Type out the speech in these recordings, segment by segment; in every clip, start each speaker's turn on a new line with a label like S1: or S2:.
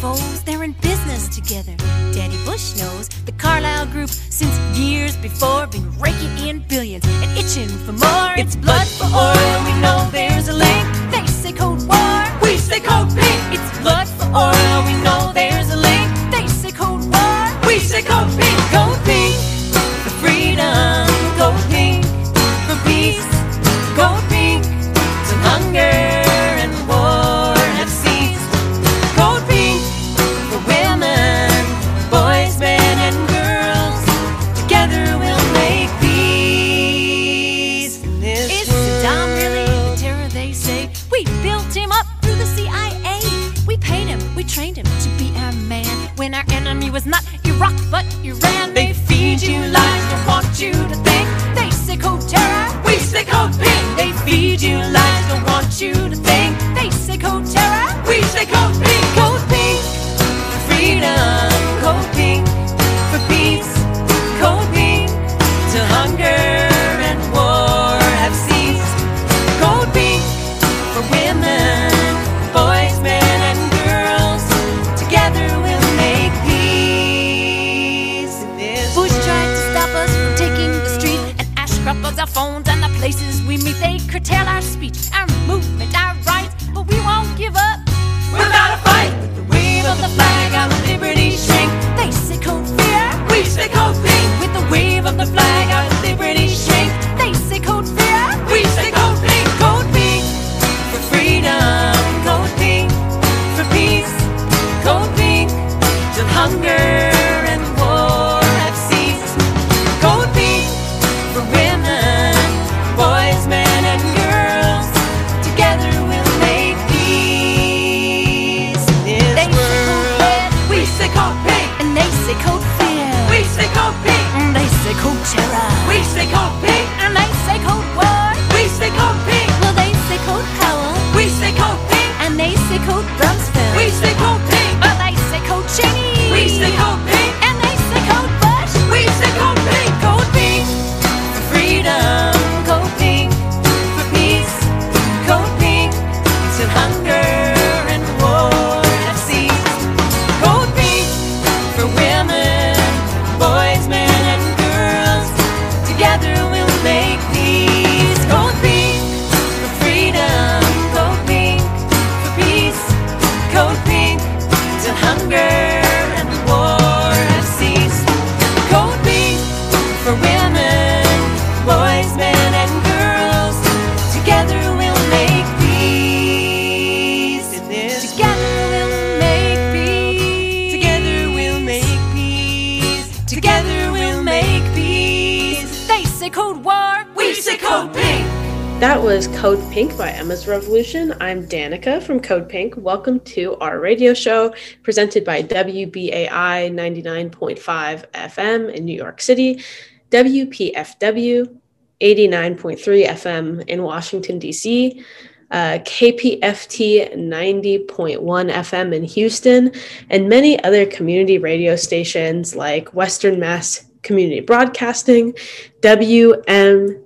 S1: foes, they're in business together. Daddy Bush knows the Carlyle Group since years before been raking in billions and itching for more. It's blood for oil,
S2: Revolution. I'm Danica from Code Pink. Welcome to our radio show presented by WBAI 99.5 FM in New York City, WPFW 89.3 FM in Washington, D.C., uh, KPFT 90.1 FM in Houston, and many other community radio stations like Western Mass Community Broadcasting, WMCBLP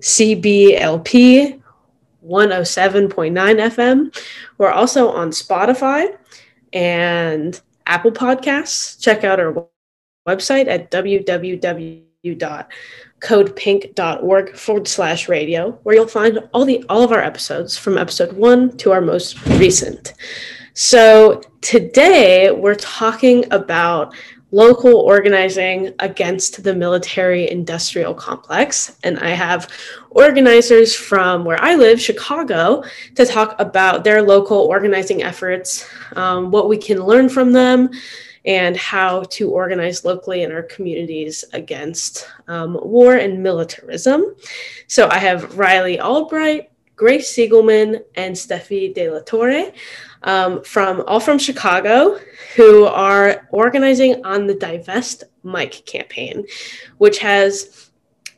S2: 107.9 FM. We're also on Spotify and Apple Podcasts. Check out our website at www.codepink.org forward slash radio, where you'll find all the all of our episodes from episode one to our most recent. So today we're talking about local organizing against the military industrial complex. And I have organizers from where I live, Chicago, to talk about their local organizing efforts, um, what we can learn from them, and how to organize locally in our communities against um, war and militarism. So I have Riley Albright, Grace Siegelman, and Steffi De La Torre um, from all from Chicago, who are organizing on the Divest Mike campaign, which has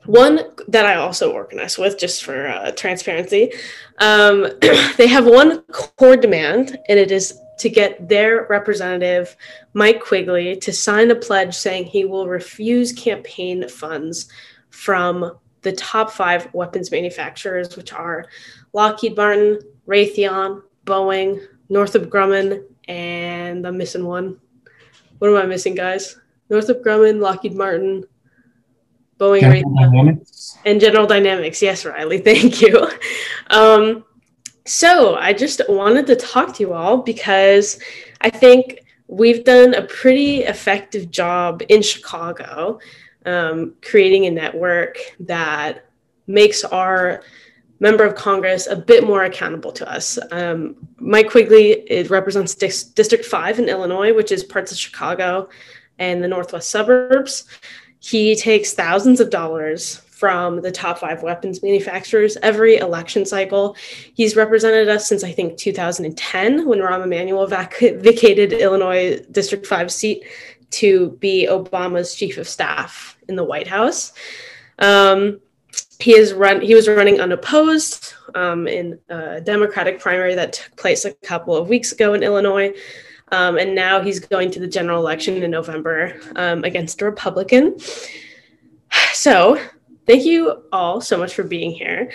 S2: one that I also organize with, just for uh, transparency. Um, they have one core demand, and it is to get their representative, Mike Quigley, to sign a pledge saying he will refuse campaign funds from the top five weapons manufacturers, which are Lockheed Martin, Raytheon, Boeing, Northrop Grumman, and I'm missing one. what am I missing, guys? Northrop Grumman, Lockheed Martin, Boeing,
S3: General Dynamics.
S2: and General Dynamics. Yes, Riley, thank you. Um, so I just wanted to talk to you all because I think we've done a pretty effective job in Chicago um, creating a network that makes our member of Congress a bit more accountable to us. Um, Mike Quigley it represents Dis- District 5 in Illinois, which is parts of Chicago and the northwest suburbs. He takes thousands of dollars from the top five weapons manufacturers every election cycle. He's represented us since I think 2010 when Rahm Emanuel vac- vacated Illinois District 5 seat to be Obama's chief of staff in the White House. Um, he is run. He was running unopposed um, in a Democratic primary that took place a couple of weeks ago in Illinois, um, and now he's going to the general election in November um, against a Republican. So, thank you all so much for being here.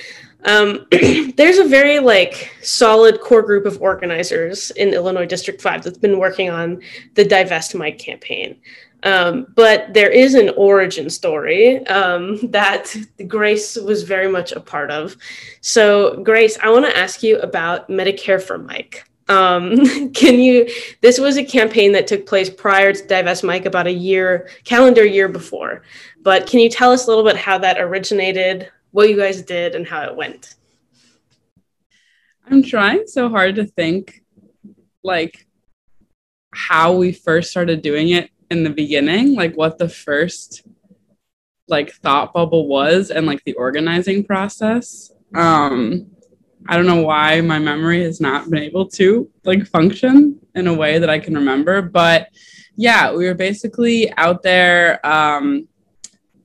S2: Um, there's a very like solid core group of organizers in Illinois District Five that's been working on the Divest Mike campaign. Um, but there is an origin story um, that Grace was very much a part of. So, Grace, I want to ask you about Medicare for Mike. Um, can you? This was a campaign that took place prior to Divest Mike, about a year, calendar year before. But can you tell us a little bit how that originated, what you guys did, and how it went?
S4: I'm trying so hard to think like how we first started doing it in the beginning, like what the first like thought bubble was and like the organizing process. Um I don't know why my memory has not been able to like function in a way that I can remember, but yeah, we were basically out there um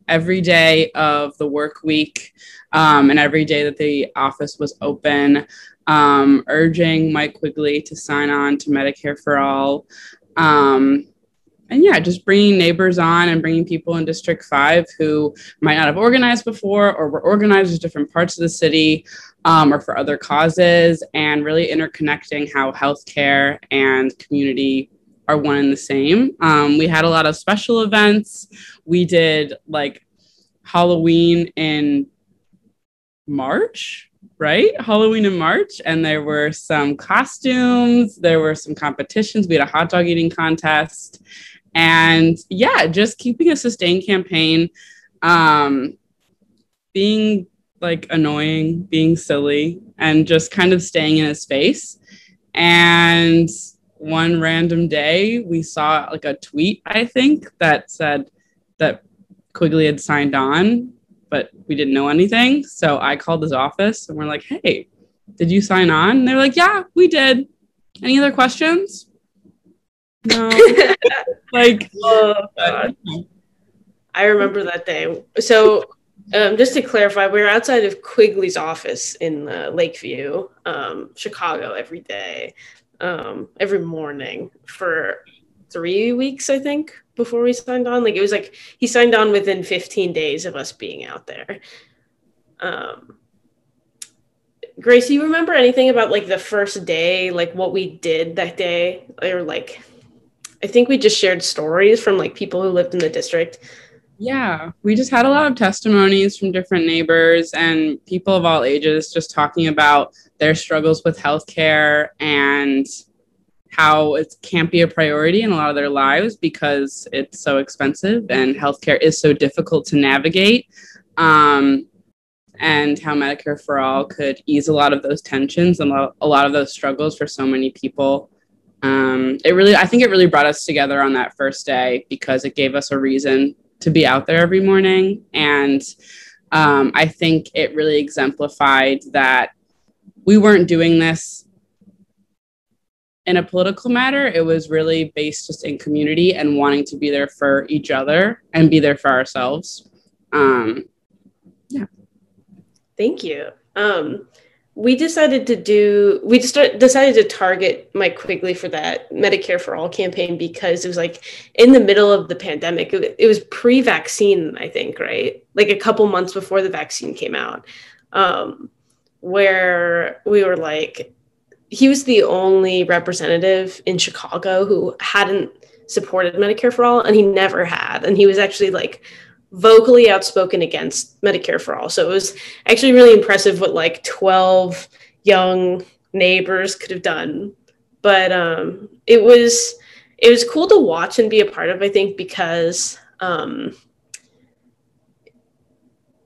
S4: every day of the work week um, and every day that the office was open, um, urging Mike Quigley to sign on to Medicare for All. Um, and yeah, just bringing neighbors on and bringing people in District 5 who might not have organized before or were organized in different parts of the city um, or for other causes, and really interconnecting how healthcare and community are one and the same. Um, we had a lot of special events. We did like Halloween in March, right? Halloween in March, and there were some costumes, there were some competitions. We had a hot dog eating contest, and yeah, just keeping a sustained campaign, um, being like annoying, being silly, and just kind of staying in his face. And one random day, we saw like a tweet, I think, that said that Quigley had signed on, but we didn't know anything. So I called his office and we're like, hey, did you sign on? And they're like, yeah, we did. Any other questions? No. like,
S2: Oh, God. I remember that day. So, um, just to clarify, we were outside of Quigley's office in uh, Lakeview, um, Chicago, every day, um, every morning for three weeks, I think, before we signed on. Like it was like he signed on within 15 days of us being out there. Um, Grace, you remember anything about like the first day, like what we did that day, or like? I think we just shared stories from like people who lived in the district.
S4: Yeah, we just had a lot of testimonies from different neighbors and people of all ages just talking about their struggles with healthcare and how it can't be a priority in a lot of their lives because it's so expensive and healthcare is so difficult to navigate. Um, and how Medicare for All could ease a lot of those tensions and a lot of those struggles for so many people. Um, it really, I think it really brought us together on that first day because it gave us a reason to be out there every morning. And um, I think it really exemplified that we weren't doing this in a political matter. It was really based just in community and wanting to be there for each other and be there for ourselves. Um,
S2: Thank you. Um, we decided to do we just decided to target Mike Quigley for that Medicare for All campaign because it was like in the middle of the pandemic. It, it was pre-vaccine, I think, right? Like a couple months before the vaccine came out, um, where we were like, he was the only representative in Chicago who hadn't supported Medicare for all, and he never had. And he was actually like vocally outspoken against Medicare for all. So it was actually really impressive what like 12 young neighbors could have done. But um, it was it was cool to watch and be a part of, I think, because um,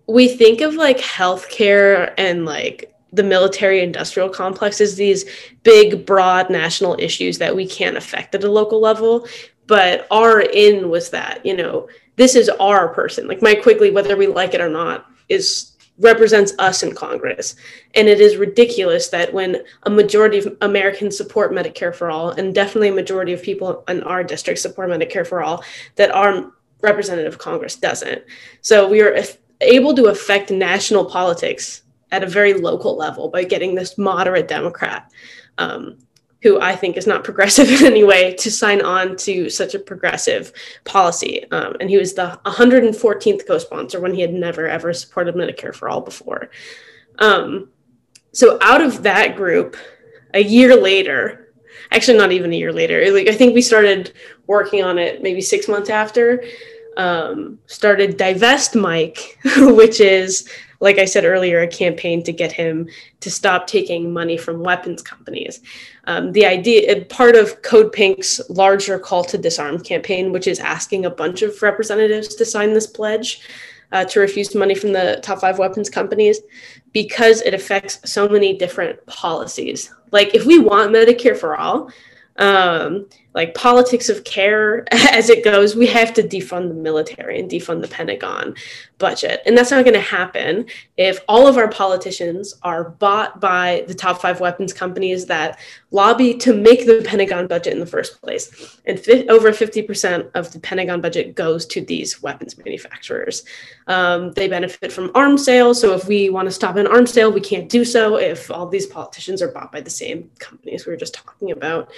S2: we think of like healthcare and like the military industrial complex as these big, broad national issues that we can't affect at a local level. But our in was that, you know, this is our person. Like Mike Quigley, whether we like it or not, is represents us in Congress. And it is ridiculous that when a majority of Americans support Medicare for all, and definitely a majority of people in our district support Medicare for all, that our representative of Congress doesn't. So we are able to affect national politics at a very local level by getting this moderate Democrat, um, who I think is not progressive in any way, to sign on to such a progressive policy. Um, and he was the 114th co sponsor when he had never, ever supported Medicare for all before. Um, so out of that group, a year later, actually not even a year later, like I think we started working on it maybe six months after um, started Divest Mike, which is, like I said earlier, a campaign to get him to stop taking money from weapons companies. Um, the idea, part of Code Pink's larger call to disarm campaign, which is asking a bunch of representatives to sign this pledge uh, to refuse money from the top five weapons companies, because it affects so many different policies. Like, if we want Medicare for all, um, like politics of care as it goes, we have to defund the military and defund the Pentagon budget. And that's not going to happen if all of our politicians are bought by the top five weapons companies that lobby to make the Pentagon budget in the first place. And fi- over 50% of the Pentagon budget goes to these weapons manufacturers. Um, they benefit from arms sales. So if we want to stop an arms sale, we can't do so if all these politicians are bought by the same companies we were just talking about.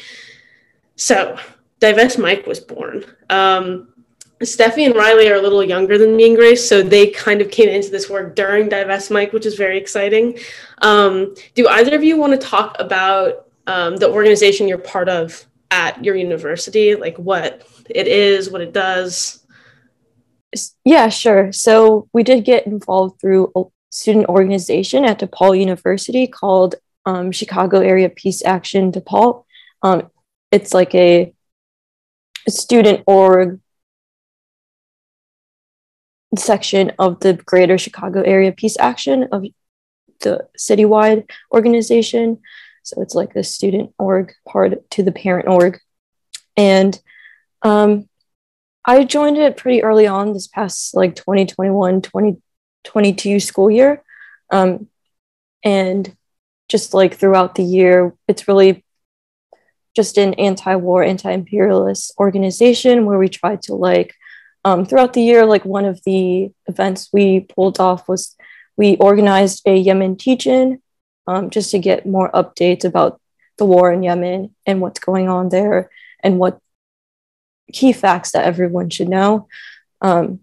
S2: So, Divest Mike was born. Um, Steffi and Riley are a little younger than me and Grace, so they kind of came into this work during Divest Mike, which is very exciting. Um, do either of you want to talk about um, the organization you're part of at your university, like what it is, what it does?
S3: Yeah, sure. So we did get involved through a student organization at DePaul University called um, Chicago Area Peace Action DePaul. Um, it's like a, student org section of the Greater Chicago Area Peace Action of the citywide organization. So it's like the student org part to the parent org. And um, I joined it pretty early on this past like 2021, 2022 school year. Um, and just like throughout the year, it's really just an anti-war, anti-imperialist organization where we tried to like um, throughout the year, like one of the events we pulled off was we organized a Yemen teach-in um, just to get more updates about the war in Yemen and what's going on there and what key facts that everyone should know. Um,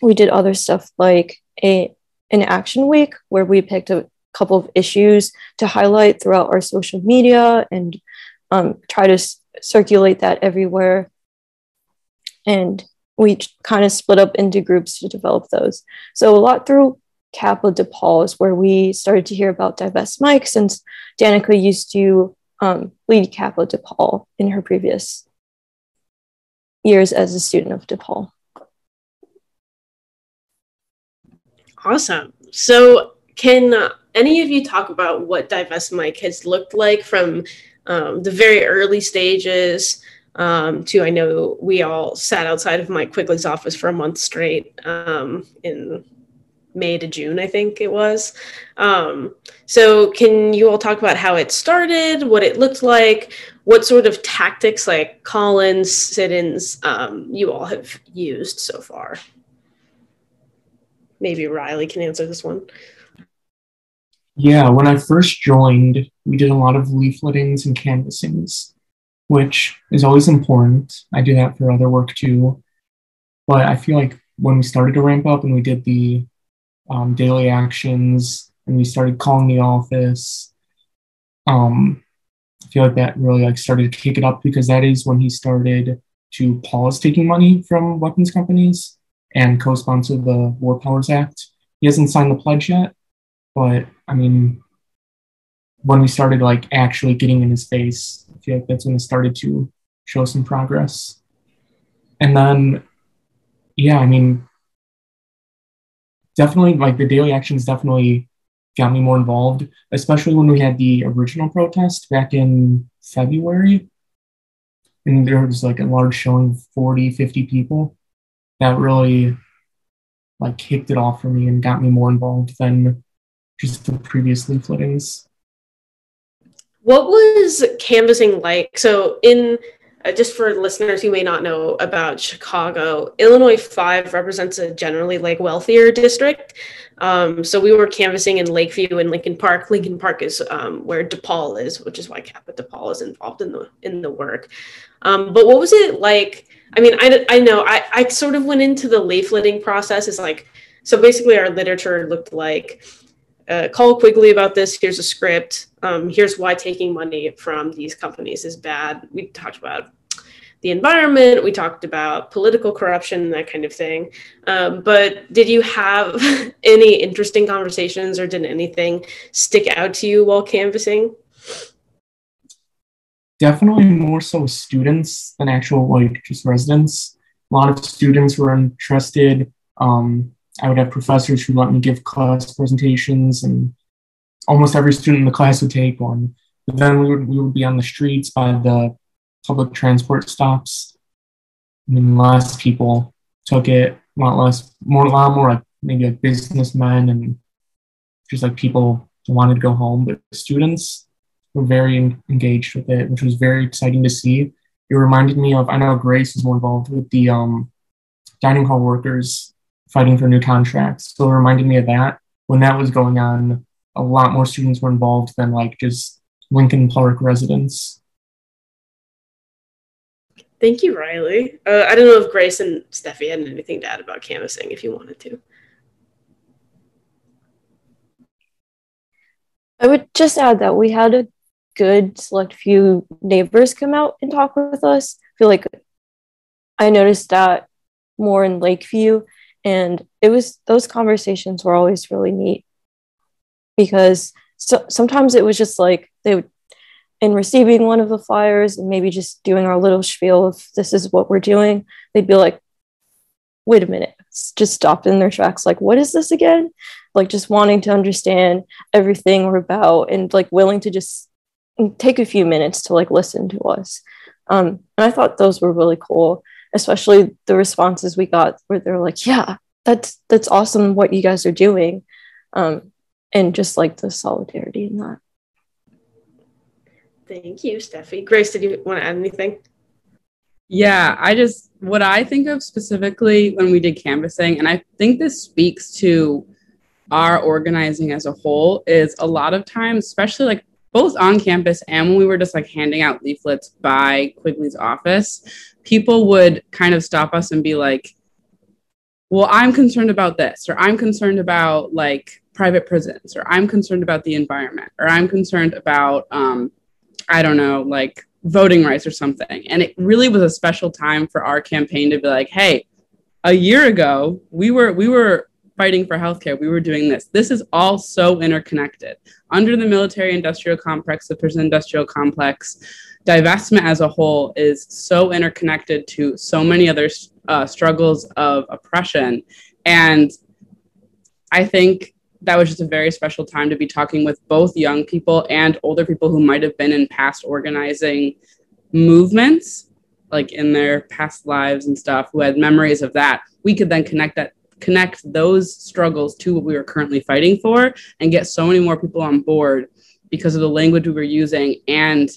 S3: we did other stuff like a an action week where we picked a couple of issues to highlight throughout our social media and um, try to s- circulate that everywhere. And we kind of split up into groups to develop those. So a lot through CAPA DePaul is where we started to hear about Divest Mike since Danica used to um, lead CAPA DePaul in her previous years as a student of DePaul.
S2: Awesome. So, can uh, any of you talk about what Divest Mike has looked like from um, the very early stages um, to I know we all sat outside of Mike Quigley's office for a month straight um, in May to June, I think it was. Um, so, can you all talk about how it started, what it looked like, what sort of tactics like call ins, um, you all have used so far? Maybe Riley can answer this one.
S5: Yeah, when I first joined, we did a lot of leafletings and canvassings, which is always important. I do that for other work too. But I feel like when we started to ramp up and we did the um, daily actions and we started calling the office, um, I feel like that really like started to kick it up because that is when he started to pause taking money from weapons companies and co-sponsor the War Powers Act. He hasn't signed the pledge yet, but I mean, when we started like actually getting in his face, I feel like that's when it started to show some progress. And then, yeah, I mean, definitely like the daily actions definitely got me more involved, especially when we had the original protest back in February. And there was like a large showing, 40, 50 people. That really like kicked it off for me and got me more involved than just the previous leafletings.
S2: What was canvassing like? So in uh, just for listeners who may not know about Chicago, Illinois 5 represents a generally like wealthier district. Um, so we were canvassing in Lakeview and Lincoln Park. Lincoln Park is um, where DePaul is, which is why CAPA DePaul is involved in the in the work. Um, but what was it like? I mean, I, I know I, I sort of went into the leafleting process. Is like so basically our literature looked like uh, call Quigley about this. Here's a script. Um, here's why taking money from these companies is bad. We talked about the environment. We talked about political corruption, that kind of thing. Um, but did you have any interesting conversations, or did anything stick out to you while canvassing?
S5: Definitely more so students than actual like just residents. A lot of students were interested. Um, I would have professors who let me give class presentations, and almost every student in the class would take one. But then we would, we would be on the streets by the public transport stops. I less people took it, a lot less, more, a lot more like maybe like businessmen and just like people wanted to go home. But students were very engaged with it, which was very exciting to see. It reminded me of, I know Grace was more involved with the um, dining hall workers fighting for new contracts. So it reminded me of that. When that was going on, a lot more students were involved than like just Lincoln Park residents.
S2: Thank you, Riley. Uh, I don't know if Grace and Steffi had anything to add about canvassing if you wanted to.
S3: I would just add that we had a good select few neighbors come out and talk with us. I feel like I noticed that more in Lakeview and it was those conversations were always really neat. Because so, sometimes it was just like they would in receiving one of the flyers and maybe just doing our little spiel of this is what we're doing they'd be like wait a minute just stopped in their tracks. Like what is this again? Like just wanting to understand everything we're about and like willing to just take a few minutes to like listen to us. Um, and i thought those were really cool especially the responses we got where they're like, yeah, that's that's awesome what you guys are doing. Um, and just like the solidarity in that.
S2: Thank you, Steffi. Grace, did you want to add anything?
S4: Yeah, I just what I think of specifically when we did canvassing, and I think this speaks to our organizing as a whole, is a lot of times, especially like both on campus and when we were just like handing out leaflets by Quigley's office, people would kind of stop us and be like, well, I'm concerned about this, or I'm concerned about like private prisons, or I'm concerned about the environment, or I'm concerned about, um, I don't know, like voting rights or something. And it really was a special time for our campaign to be like, hey, a year ago, we were we were fighting for healthcare. We were doing this. This is all so interconnected. Under the military industrial complex, the prison industrial complex, divestment as a whole is so interconnected to so many other uh, struggles of oppression. And I think that was just a very special time to be talking with both young people and older people who might have been in past organizing movements, like in their past lives and stuff, who had memories of that. We could then connect that connect those struggles to what we were currently fighting for and get so many more people on board because of the language we were using and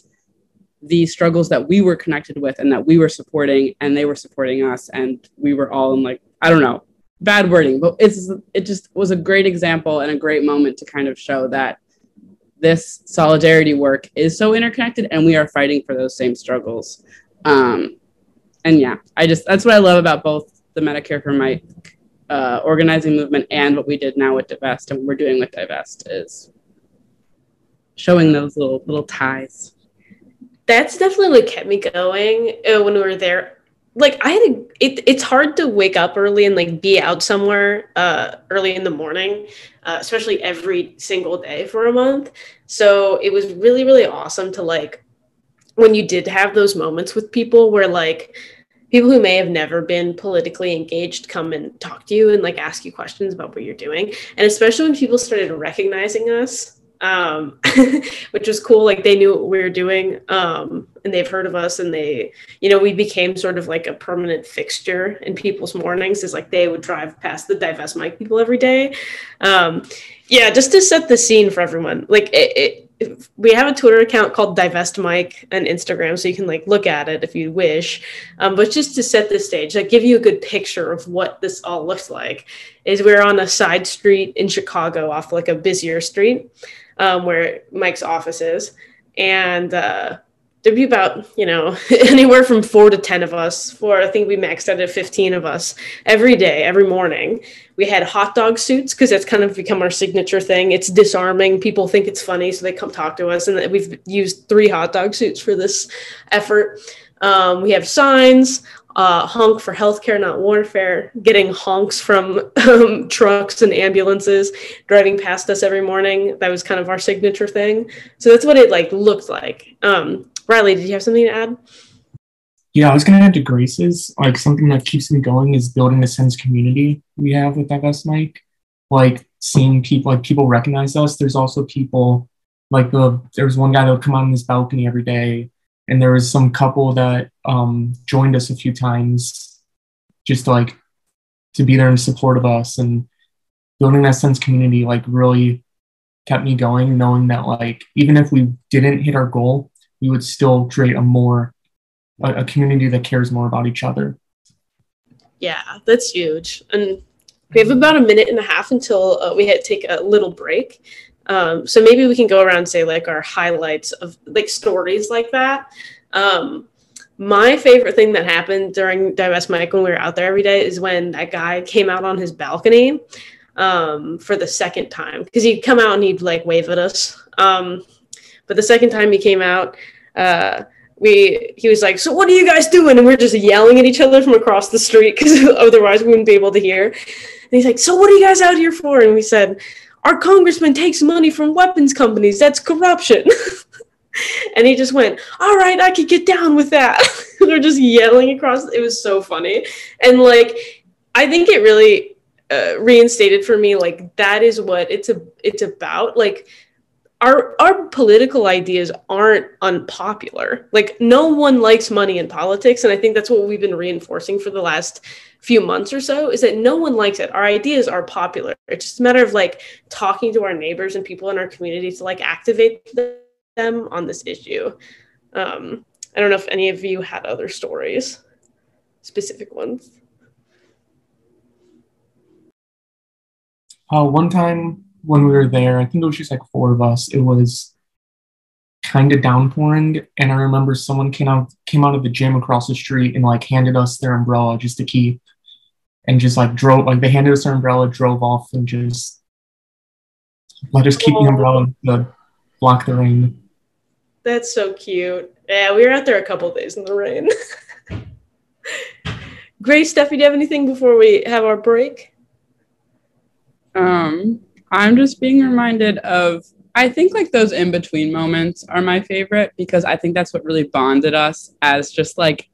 S4: the struggles that we were connected with and that we were supporting and they were supporting us and we were all in like i don't know bad wording but it's it just was a great example and a great moment to kind of show that this solidarity work is so interconnected and we are fighting for those same struggles. Um, and yeah i just that's what i love about both the medicare for mike uh, organizing movement and what we did now with divest and what we're doing with divest is showing those little little ties
S2: that's definitely what kept me going uh, when we were there. Like I had a, it, it's hard to wake up early and like be out somewhere uh, early in the morning, uh, especially every single day for a month. So it was really really awesome to like when you did have those moments with people where like people who may have never been politically engaged come and talk to you and like ask you questions about what you're doing and especially when people started recognizing us um, which was cool like they knew what we were doing um, and they've heard of us and they you know we became sort of like a permanent fixture in people's mornings is like they would drive past the divest Mike people every day um, yeah just to set the scene for everyone like it, it we have a Twitter account called Divest Mike and Instagram, so you can like look at it if you wish. Um, but just to set the stage, like give you a good picture of what this all looks like, is we're on a side street in Chicago off like a busier street um, where Mike's office is, and uh, there'd be about you know anywhere from four to ten of us. For i think we maxed out at 15 of us every day every morning. We had hot dog suits because that's kind of become our signature thing. It's disarming. People think it's funny so they come talk to us. And we've used three hot dog suits for this effort. Um, we have signs uh, honk for healthcare, not warfare, getting honks from um, trucks and ambulances driving past us every morning. That was kind of our signature thing. So that's what it like looked like. Um, Riley, did you have something to add?
S5: Yeah, I was going to add to Grace's. Like something that keeps me going is building a sense community we have with Divest Mike. Like seeing people, like people recognize us. There's also people like the there was one guy that would come on this balcony every day, and there was some couple that um, joined us a few times, just like to be there in support of us and building that sense community. Like really kept me going, knowing that like even if we didn't hit our goal, we would still create a more a, a community that cares more about each other.
S2: Yeah, that's huge. And we have about a minute and a half until uh, we take a little break. Um, so maybe we can go around and say like our highlights of like stories like that. Um, my favorite thing that happened during Divest Mike when we were out there every day is when that guy came out on his balcony um, for the second time because he'd come out and he'd like wave at us. Um, but the second time he came out, uh, we he was like, "So what are you guys doing?" And we are just yelling at each other from across the street because otherwise we wouldn't be able to hear. And he's like, "So what are you guys out here for?" And we said, "Our congressman takes money from weapons companies. That's corruption." and he just went, "All right, I could get down with that." They're just yelling across. It was so funny, and like I think it really uh, reinstated for me like that is what it's a it's about like our our political ideas aren't unpopular. Like no one likes money in politics, and I think that's what we've been reinforcing for the last few months or so is that no one likes it. Our ideas are popular. It's just a matter of like talking to our neighbors and people in our community to like activate them on this issue. Um, I don't know if any of you had other stories, specific ones.
S5: Uh, one time when we were there, I think it was just like four of us. It was kind of downpouring, and I remember someone came out came out of the gym across the street and like handed us their umbrella just to keep, and just like drove like they handed us their umbrella, drove off, and just let us keep the umbrella to block the rain.
S2: That's so cute. Yeah, we were out there a couple days in the rain. Grace, Steffi, do you have anything before we have our break?
S4: Um, I'm just being reminded of I think like those in between moments are my favorite because I think that's what really bonded us as just like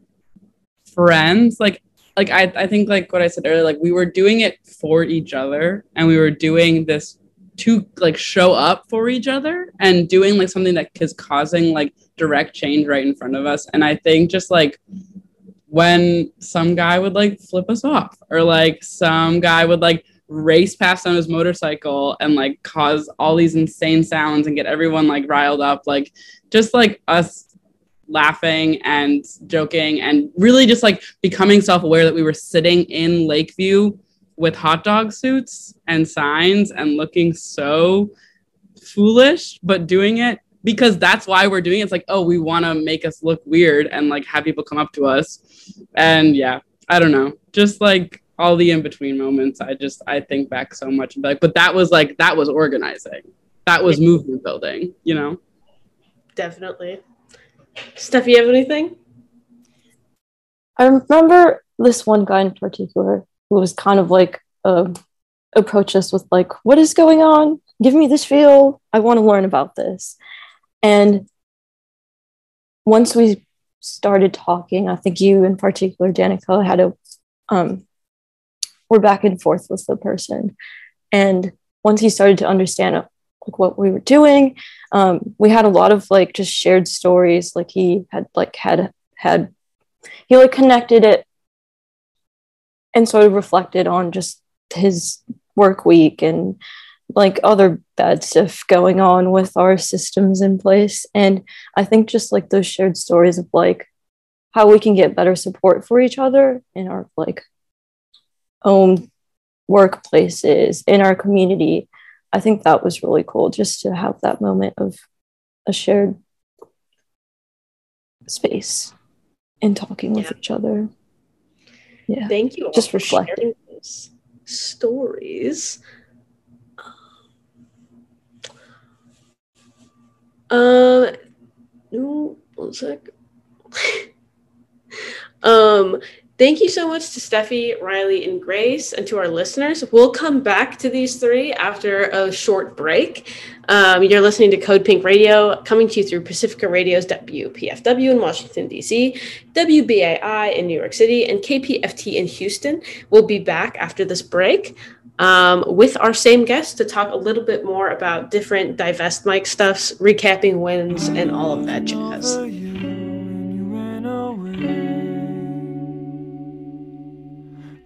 S4: friends. Like like I, I think like what I said earlier, like we were doing it for each other and we were doing this to like show up for each other and doing like something that is causing like direct change right in front of us. And I think just like when some guy would like flip us off or like some guy would like race past on his motorcycle and like cause all these insane sounds and get everyone like riled up like just like us laughing and joking and really just like becoming self-aware that we were sitting in lakeview with hot dog suits and signs and looking so foolish but doing it because that's why we're doing it. It's like, oh, we want to make us look weird and like have people come up to us. And yeah, I don't know. Just like all the in between moments, I just I think back so much and like, but that was like that was organizing, that was movement building, you know.
S2: Definitely. Steph, you have anything?
S3: I remember this one guy in particular who was kind of like uh, approach us with like, "What is going on? Give me this field. I want to learn about this." And once we started talking, I think you in particular, Danica, had a um, we're back and forth with the person, and once he started to understand like what we were doing, um, we had a lot of like just shared stories. Like he had like had had he like connected it and sort of reflected on just his work week and like other bad stuff going on with our systems in place. And I think just like those shared stories of like how we can get better support for each other in our like own workplaces, in our community. I think that was really cool just to have that moment of a shared space and talking with
S2: Yeah.
S3: each other. Yeah.
S2: Thank you
S3: Just
S2: for
S3: reflecting.
S2: those stories. Um, one sec. um, thank you so much to Steffi, Riley, and Grace, and to our listeners. We'll come back to these three after a short break. Um, you're listening to Code Pink Radio, coming to you through Pacifica Radio's WPFW in Washington, D.C., WBAI in New York City, and KPFT in Houston. We'll be back after this break um, with our same guests to talk a little bit more about different divest Mike stuffs, recapping wins, and all of that jazz.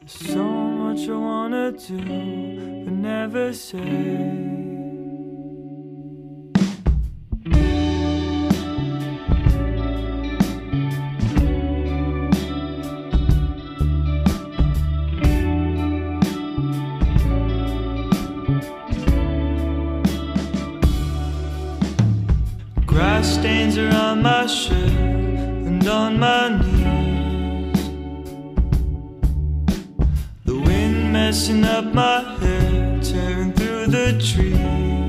S6: So much I wanna do, but never say. Grass stains are on my shirt and on my knees. Messing up my hair, tearing through the trees.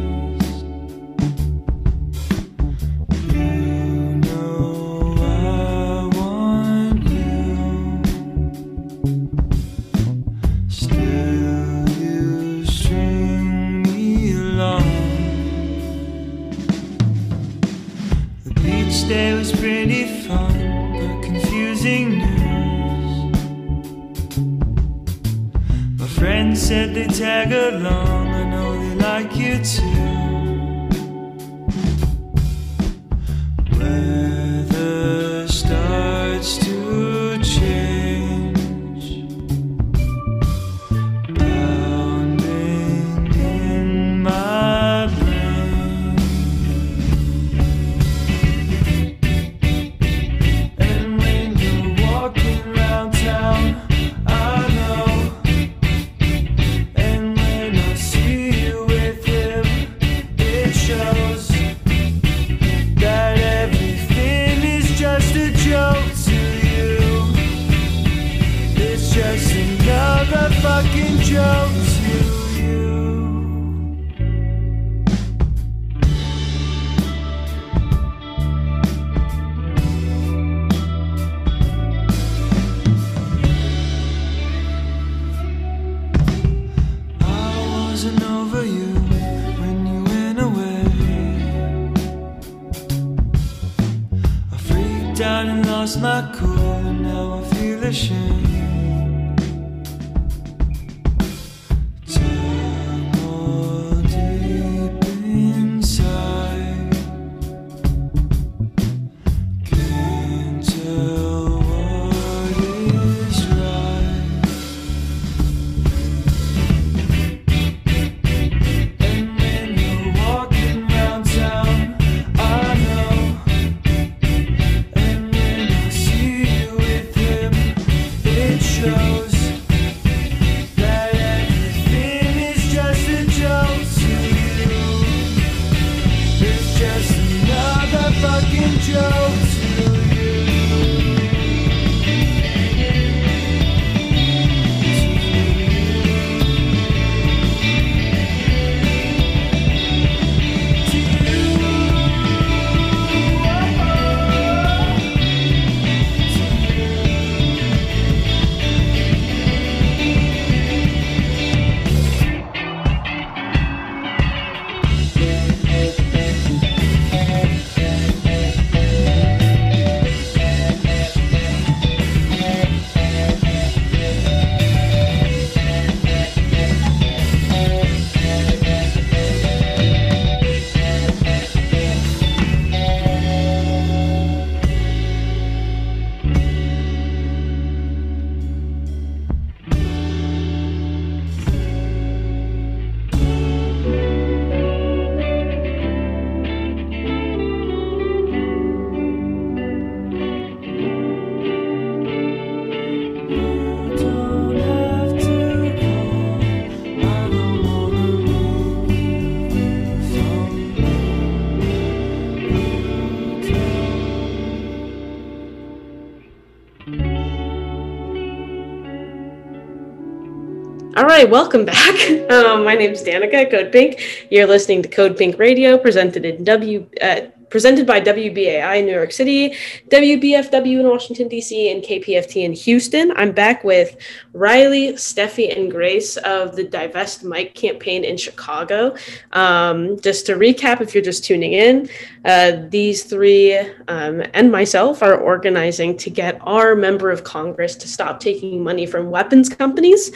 S6: Right,
S2: welcome back. Um, my name is Danica Code Pink. You're listening to Code Pink Radio, presented in W. Uh, presented by WBAI in New York City, WPFW in Washington, D.C., and KPFT in Houston. I'm back with Riley, Steffi, and Grace of the Divest Mike campaign in Chicago. Um, just to recap, if you're just tuning in, uh, these three um, and myself are organizing to get our member of Congress to stop taking money from weapons companies.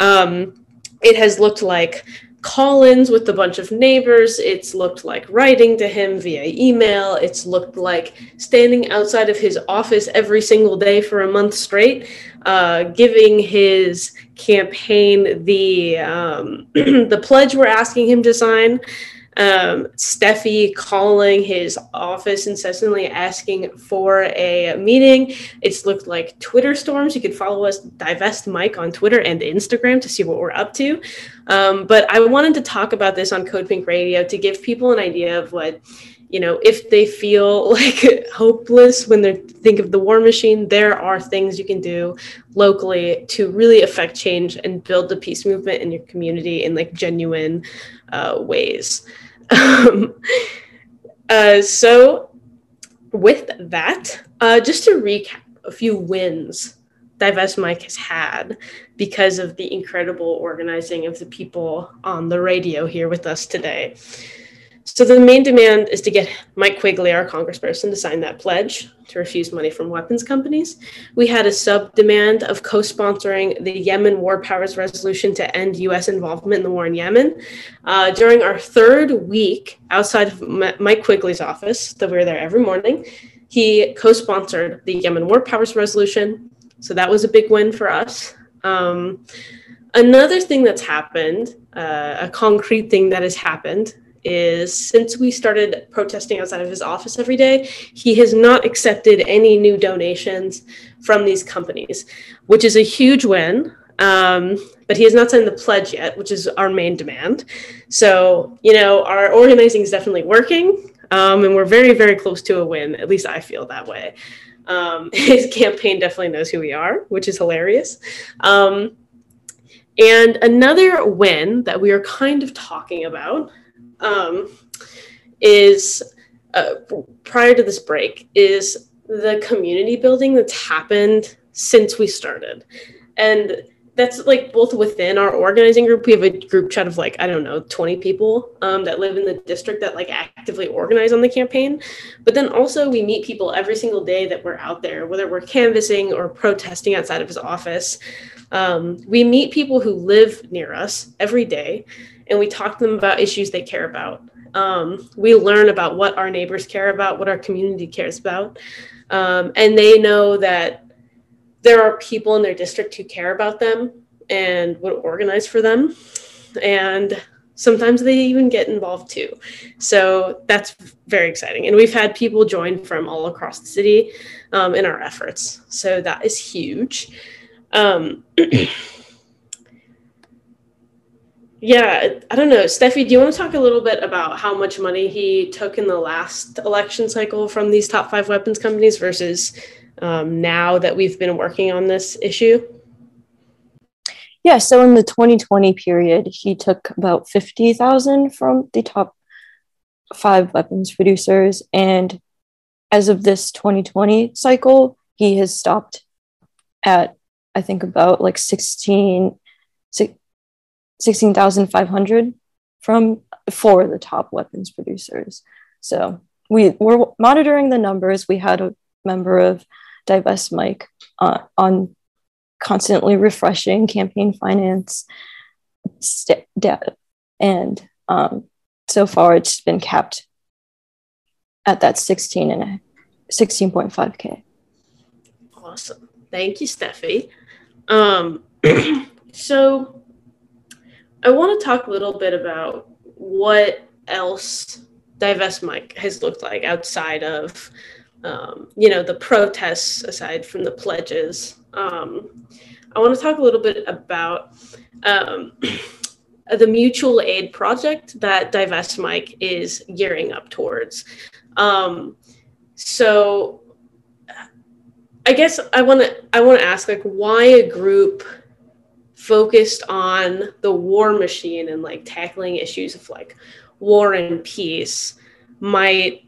S2: Um, it has looked like call-ins with a bunch of neighbors. It's looked like writing to him via email. It's looked like standing outside of his office every single day for a month straight uh, giving his campaign the um, the pledge we're asking him to sign um, Steffi calling his office incessantly asking for a meeting. It's looked like Twitter storms. You could follow us, Divest Mike, on Twitter and Instagram to see what we're up to. Um, but I wanted to talk about this on Code Pink Radio to give people an idea of what, you know, if they feel like hopeless when they think of the war machine, there are things you can do locally to really affect change and build the peace movement in your community in like genuine uh, ways. Um, uh, so, with that, uh, just to recap a few wins Divest Mike has had because of the incredible organizing of the people on the radio here with us today. So the main demand is to get Mike Quigley, our congressperson, to sign that pledge to refuse money from weapons companies. We had a sub demand of co sponsoring the Yemen War Powers Resolution to end U.S. involvement in the war in Yemen. Uh, during our third week outside of Mike Quigley's office, that we were there every morning, he co sponsored the Yemen War Powers Resolution. So that was a big win for us. Um, another thing that's happened, uh, a concrete thing that has happened, is since we started protesting outside of his office every day, he has not accepted any new donations from these companies, which is a huge win. Um, but he has not signed the pledge yet, which is our main demand. So, you know, our organizing is definitely working, um, and we're very, very close to a win. At least I feel that way. Um, his campaign definitely knows who we are, which is hilarious. Um, and another win that we are kind of talking about um, is uh, prior to this break is the community building that's happened since we started. And that's like both within our organizing group. We have a group chat of like, I don't know, 20 people um, that live in the district that like actively organize on the campaign. But then also we meet people every single day that we're out there, whether we're canvassing or protesting outside of his office. Um, we meet people who live near us every day and we talk to them about issues they care about. Um, we learn about what our neighbors care about, what our community cares about. Um, and they know that there are people in their district who care about them and would organize for them. And sometimes they even get involved too. So that's very exciting. And we've had people join from all across the city um, in our efforts. So that is huge. Yeah, I don't know. Steffi, do you want to talk a little bit about how much money he took in the last election cycle from these top five weapons companies versus um, now that we've been working on this issue?
S3: Yeah, so in the 2020 period, he took about 50,000 from the top five weapons producers. And as of this 2020 cycle, he has stopped at, I think, about like 16, 16,500 from four of the top weapons producers. So we were monitoring the numbers. We had a member of Divest Mike uh, on constantly refreshing campaign finance st- data. And um, so far it's been capped at that 16 and a 16.5K.
S2: Awesome. Thank you, Steffi. Um, so I want to talk a little bit about what else Divest Mike has looked like outside of, um, you know, the protests, aside from the pledges. Um, I want to talk a little bit about um, the mutual aid project that Divest Mike is gearing up towards. Um, so, I guess I want to I want to ask like why a group focused on the war machine and like tackling issues of like war and peace might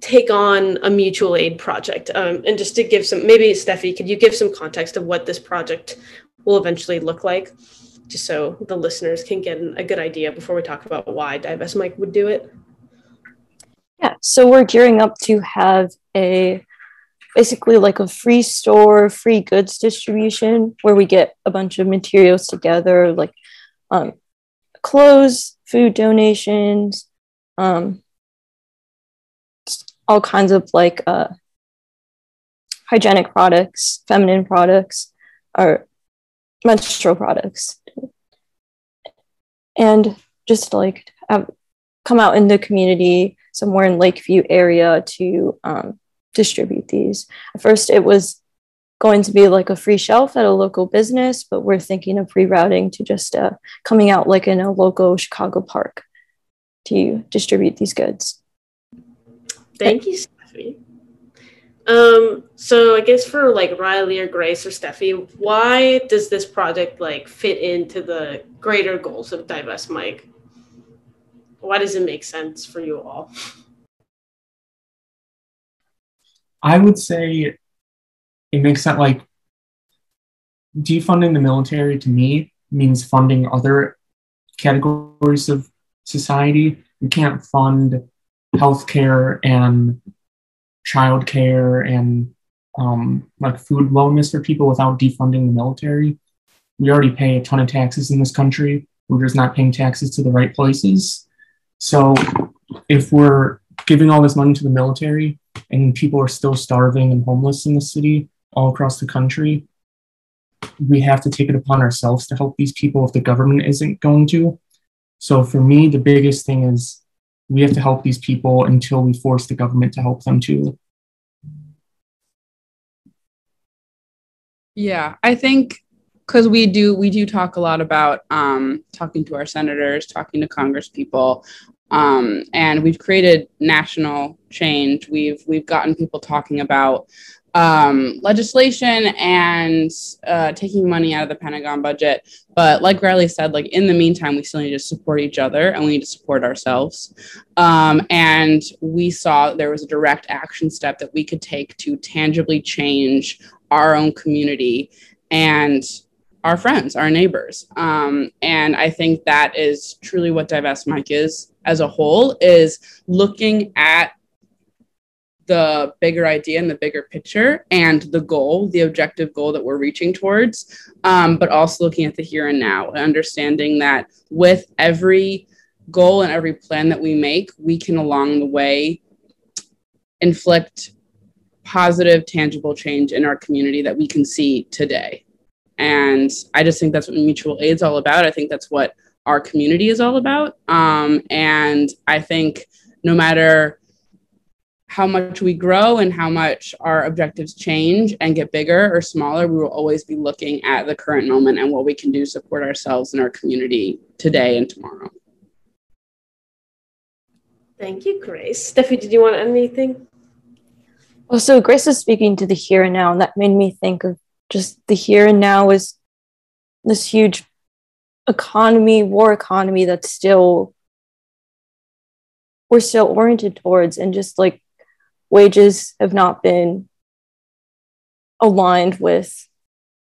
S2: take on a mutual aid project. Um, and just to give some, maybe Steffi, could you give some context of what this project will eventually look like, just so the listeners can get a good idea before we talk about why Divest Mike would do it?
S3: Yeah, so we're gearing up to have a basically like a free store, free goods distribution where we get a bunch of materials together, like um, clothes, food donations, um, all kinds of like uh, hygienic products, feminine products, or menstrual products, and just like have, come out in the community somewhere in Lakeview area to um, distribute these. At first, it was going to be like a free shelf at a local business, but we're thinking of rerouting to just uh, coming out like in a local Chicago park to distribute these goods.
S2: Thank you, Steffi. Um, so I guess for like Riley or Grace or Steffi, why does this project like fit into the greater goals of Divest Mike? Why does it make sense for you all?
S5: I would say it makes sense like defunding the military to me means funding other categories of society. You can't fund healthcare and childcare and um, like food loanness for people without defunding the military. We already pay a ton of taxes in this country. We're just not paying taxes to the right places. So if we're giving all this money to the military and people are still starving and homeless in the city all across the country, we have to take it upon ourselves to help these people if the government isn't going to. So for me, the biggest thing is we have to help these people until we force the government to help them too.
S4: Yeah, I think because we do we do talk a lot about um, talking to our senators, talking to Congress people, um, and we've created national change. We've we've gotten people talking about um, legislation and uh, taking money out of the Pentagon budget. But like Riley said, like in the meantime, we still need to support each other and we need to support ourselves. Um, and we saw there was a direct action step that we could take to tangibly change our own community and our friends, our neighbors. Um, and I think that is truly what Divest Mike is as a whole, is looking at the bigger idea and the bigger picture and the goal, the objective goal that we're reaching towards, um, but also looking at the here and now and understanding that with every goal and every plan that we make, we can along the way inflict positive, tangible change in our community that we can see today. And I just think that's what mutual aid is all about. I think that's what our community is all about. Um, and I think no matter how much we grow and how much our objectives change and get bigger or smaller, we will always be looking at the current moment and what we can do to support ourselves and our community today and tomorrow.
S2: Thank you, Grace. Steffi, did you want anything?
S3: Well, so Grace is speaking to the here and now, and that made me think of just the here and now is this huge economy, war economy that's still we're still oriented towards, and just like wages have not been aligned with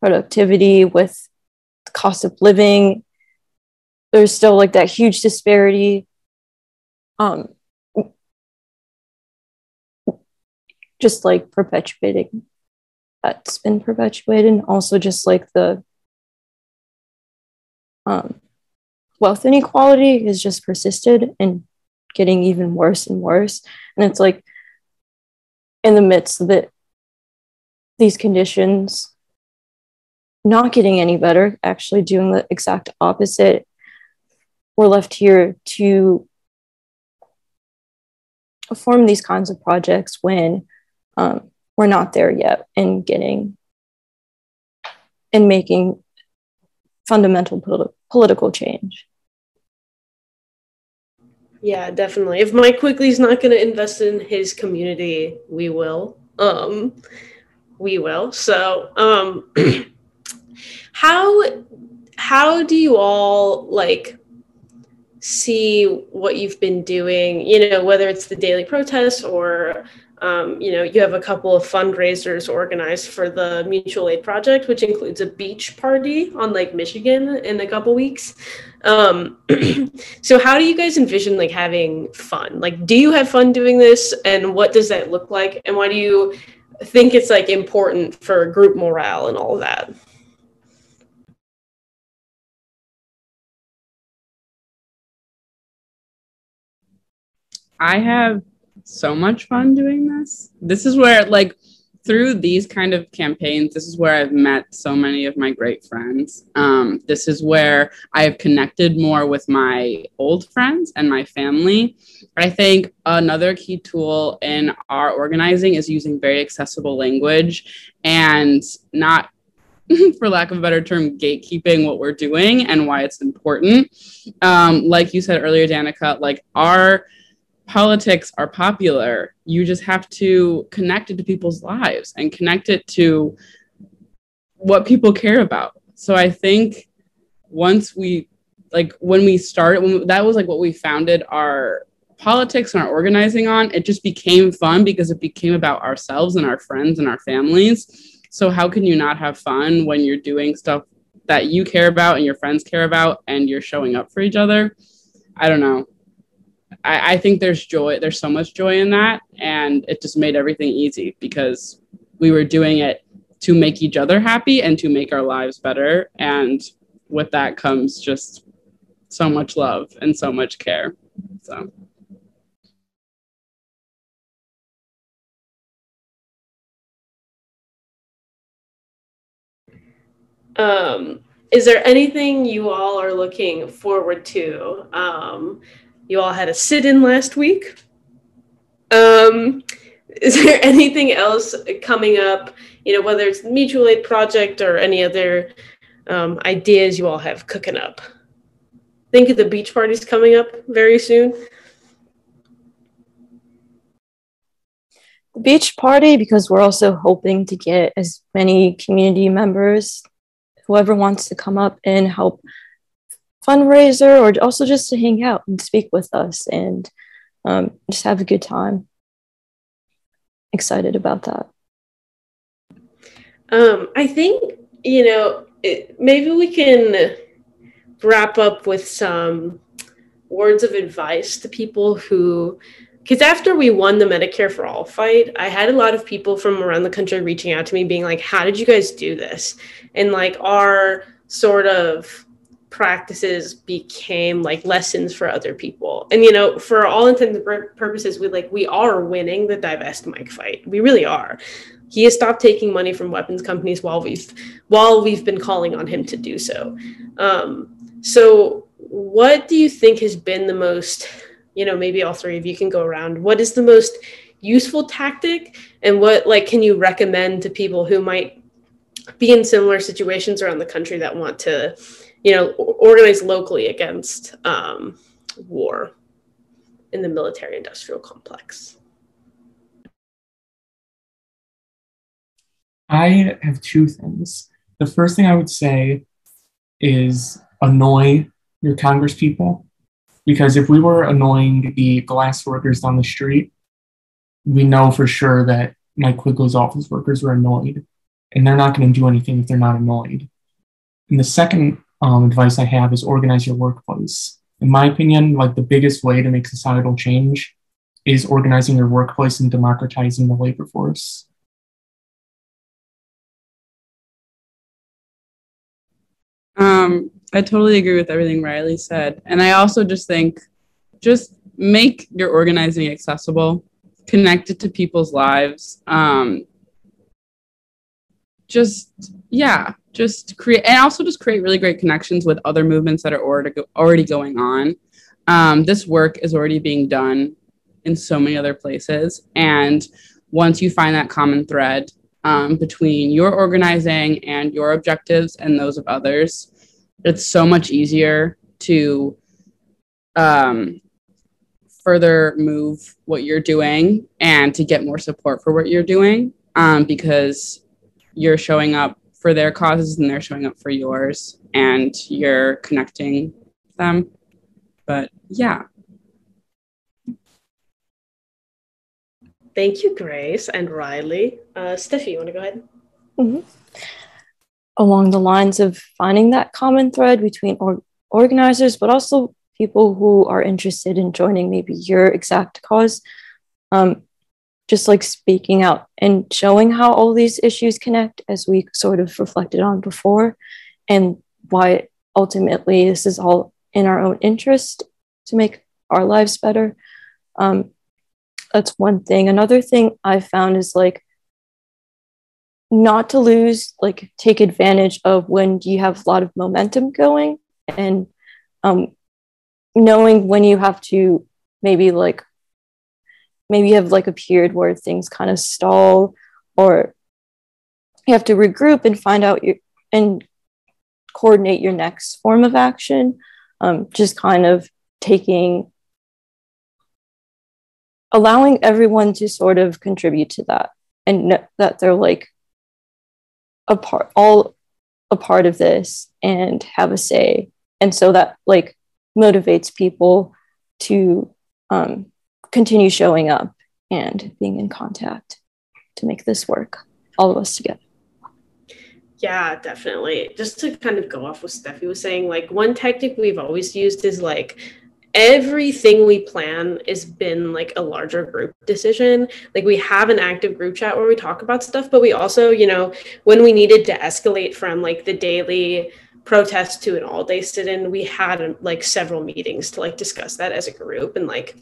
S3: productivity, with the cost of living. There's still like that huge disparity. Um, just like perpetuating that's been perpetuated and also just like the um, wealth inequality has just persisted and getting even worse and worse. And it's like in the midst of it these conditions not getting any better actually doing the exact opposite. We're left here to form these kinds of projects when um, we're not there yet and getting and making fundamental politi- political change.
S2: Yeah, definitely. If Mike Quigley's not going to invest in his community, we will. Um, we will. So, um, how how do you all like see what you've been doing? You know, whether it's the daily protests or um, you know, you have a couple of fundraisers organized for the mutual aid project, which includes a beach party on Lake Michigan in a couple weeks. Um, so, how do you guys envision like having fun? Like, do you have fun doing this, and what does that look like? And why do you think it's like important for group morale and all of that?
S4: I have so much fun doing this. This is where, like, through these kind of campaigns, this is where I've met so many of my great friends. Um, this is where I have connected more with my old friends and my family. I think another key tool in our organizing is using very accessible language and not for lack of a better term, gatekeeping what we're doing and why it's important. Um, like you said earlier, Danica, like our politics are popular. You just have to connect it to people's lives and connect it to what people care about. So I think once we like when we started when that was like what we founded our politics and our organizing on it just became fun because it became about ourselves and our friends and our families so how can you not have fun when you're doing stuff that you care about and your friends care about and you're showing up for each other i don't know I, I think there's joy, there's so much joy in that. And it just made everything easy because we were doing it to make each other happy and to make our lives better. And with that comes just so much love and so much care. So.
S2: Um, is there anything you all are looking forward to? Um, you all had a sit in last week. Um, is there anything else coming up? You know, whether it's the mutual aid project or any other um, ideas you all have cooking up. Think of the beach parties coming up very soon.
S3: The beach party, because we're also hoping to get as many community members, whoever wants to come up and help fundraiser or also just to hang out and speak with us and um, just have a good time. Excited about that.
S2: Um, I think, you know, it, maybe we can wrap up with some words of advice to people who because after we won the Medicare for All fight, I had a lot of people from around the country reaching out to me, being like, How did you guys do this? And like, our sort of practices became like lessons for other people. And you know, for all intents and purposes, we like we are winning the divest Mike fight. We really are. He has stopped taking money from weapons companies while we've while we've been calling on him to do so. Um, so, what do you think has been the most? You know, maybe all three of you can go around. What is the most useful tactic, and what like can you recommend to people who might be in similar situations around the country that want to you know, organize locally against um, war in the military industrial complex.
S5: I have two things. The first thing I would say is annoy your Congress people. Because if we were annoying the glass workers down the street, we know for sure that Mike Quigley's office workers were annoyed. And they're not going to do anything if they're not annoyed. And the second um, advice I have is organize your workplace. In my opinion, like the biggest way to make societal change is organizing your workplace and democratizing the labor force.
S4: Um, I totally agree with everything Riley said. And I also just think just make your organizing accessible, connect it to people's lives. Um, just, yeah, just create and also just create really great connections with other movements that are already already going on. Um, this work is already being done in so many other places, and once you find that common thread um, between your organizing and your objectives and those of others, it's so much easier to um, further move what you're doing and to get more support for what you're doing um, because you're showing up for their causes and they're showing up for yours and you're connecting them. But yeah,
S2: Thank you, Grace and Riley. Uh, Steffi, you want to go ahead?
S3: along the lines of finding that common thread between or- organizers, but also people who are interested in joining maybe your exact cause. Um, just like speaking out and showing how all these issues connect, as we sort of reflected on before, and why ultimately this is all in our own interest to make our lives better. Um, that's one thing. Another thing I found is like not to lose, like take advantage of when you have a lot of momentum going and um, knowing when you have to maybe like maybe you have like a period where things kind of stall or you have to regroup and find out your and coordinate your next form of action. Um, just kind of taking allowing everyone to sort of contribute to that and that they're like a part all a part of this and have a say. And so that like motivates people to um, continue showing up and being in contact to make this work all of us together
S2: Yeah, definitely. Just to kind of go off what Steffi was saying, like one tactic we've always used is like everything we plan has been like a larger group decision. Like we have an active group chat where we talk about stuff, but we also, you know, when we needed to escalate from like the daily protest to an all day sit in, we had like several meetings to like discuss that as a group and like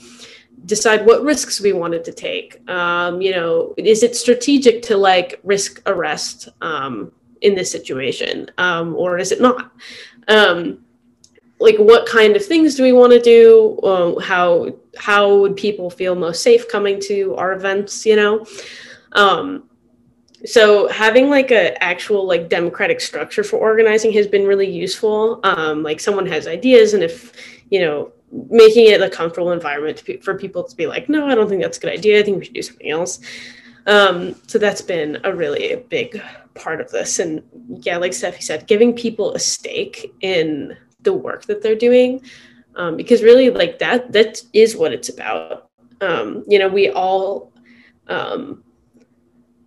S2: decide what risks we wanted to take. Um, you know, is it strategic to like risk arrest um, in this situation um, or is it not? Um, like what kind of things do we want to do uh, how how would people feel most safe coming to our events you know um so having like a actual like democratic structure for organizing has been really useful um like someone has ideas and if you know making it a comfortable environment pe- for people to be like no i don't think that's a good idea. I think we should do something else. Um so that's been a really big part of this. And yeah like steffi said giving people a stake in the work that they're doing um, because really like that that is what it's about. Um, you know we all um,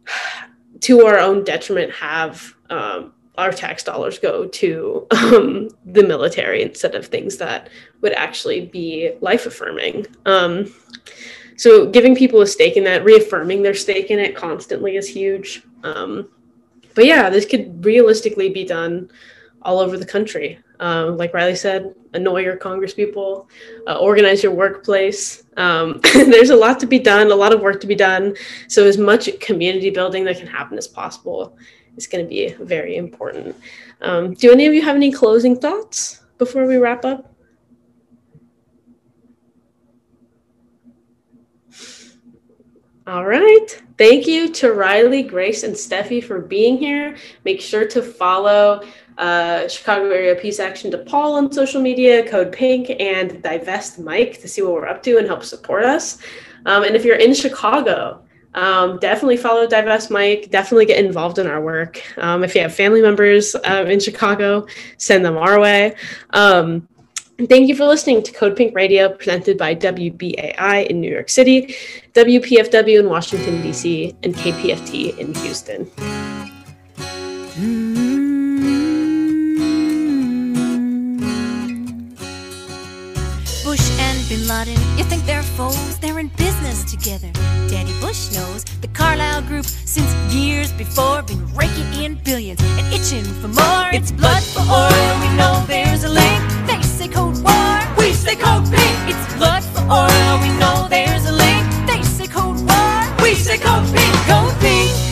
S2: to our own detriment have um, our tax dollars go to um, the military instead of things that would actually be life affirming um, so giving people a stake in that reaffirming their stake in it constantly is huge um, but yeah this could realistically be done all over the country um, like Riley said, annoy your congresspeople, uh, organize your workplace. Um, there's a lot to be done, a lot of work to be done. So, as much community building that can happen as possible is going to be very important. Um, do any of you have any closing thoughts before we wrap up? All right. Thank you to Riley, Grace, and Steffi for being here. Make sure to follow uh, Chicago Area Peace Action DePaul on social media, Code Pink, and Divest Mike to see what we're up to and help support us. Um, and if you're in Chicago, um, definitely follow Divest Mike. Definitely get involved in our work. Um, if you have family members um, in Chicago, send them our way. Um, Thank you for listening to Code Pink Radio, presented by WBAI in New York City, WPFW in Washington, D.C., and KPFT in Houston.
S1: They're foes? They're in business together. Daddy Bush knows the Carlyle Group since years before been raking in billions and itching for more. It's blood for oil. We know there's a link. They say Code War. We say Code Pink. It's blood for oil. We know there's a link. They say Code War. We say Code Pink. Code Pink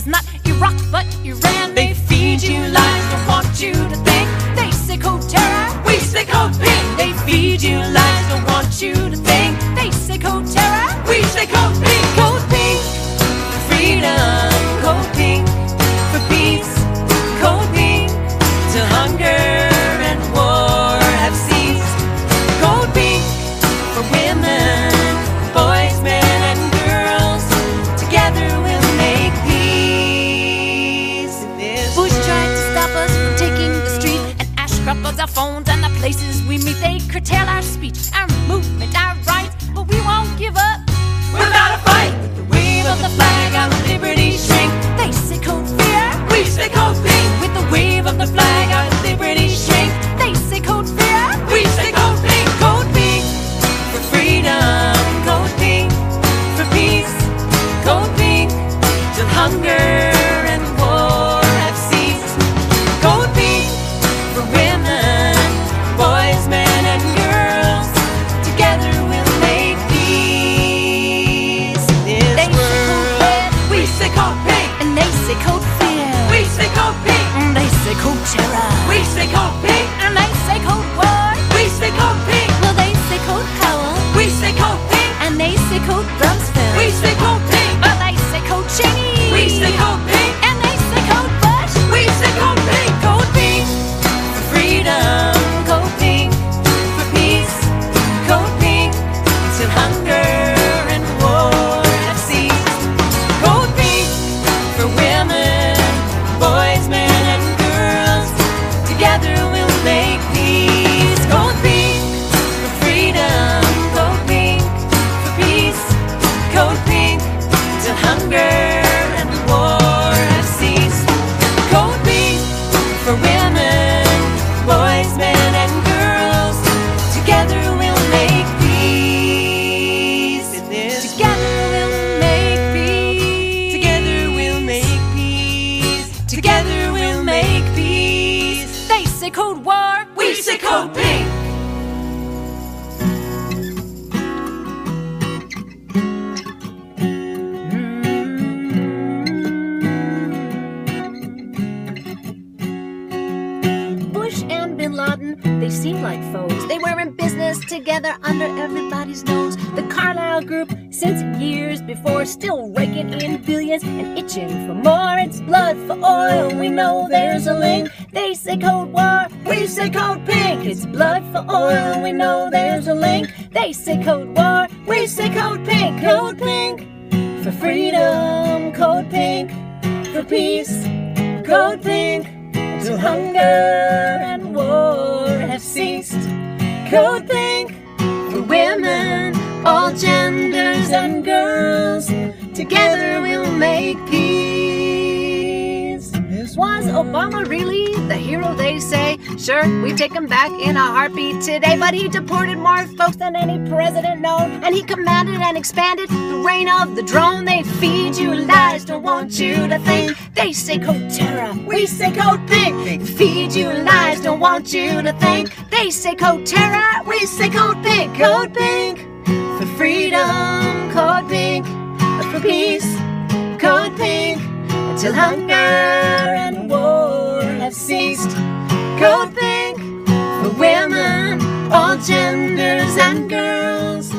S1: was not Iraq, but Iran. They feed you lies, don't want you to think. They say code
S7: terror, we say code pink. They feed you lies, don't want you to think.
S1: They say code terror,
S7: we say code pink.
S1: Code
S7: pink, freedom. Phones and
S1: the places
S7: we
S1: meet. They curtail our speech, our movement, together under everybody's nose. The Carlyle Group, since years before, still raking in billions and itching for more. It's blood for oil. We know there's a link. They say code war, we say code pink. It's blood for oil. We know there's a link. They say code war, we say code pink. Code pink for freedom. Code pink for peace. Code pink till hunger and war have ceased. Code pink women, all genders and girls. Together we'll make peace. Was Obama really the hero they say? Sure, we take him back in a heartbeat today, but he deported more folks than any president known. And he commanded and expanded the reign of the drone. They feed you lies, don't want you to think. They say code terror, we say code pink. They feed you lies, don't want you to think. They say code terror, we say code pink. Code pink for freedom, code pink for peace, code pink until hunger and war have ceased. Code pink for women, all genders and girls.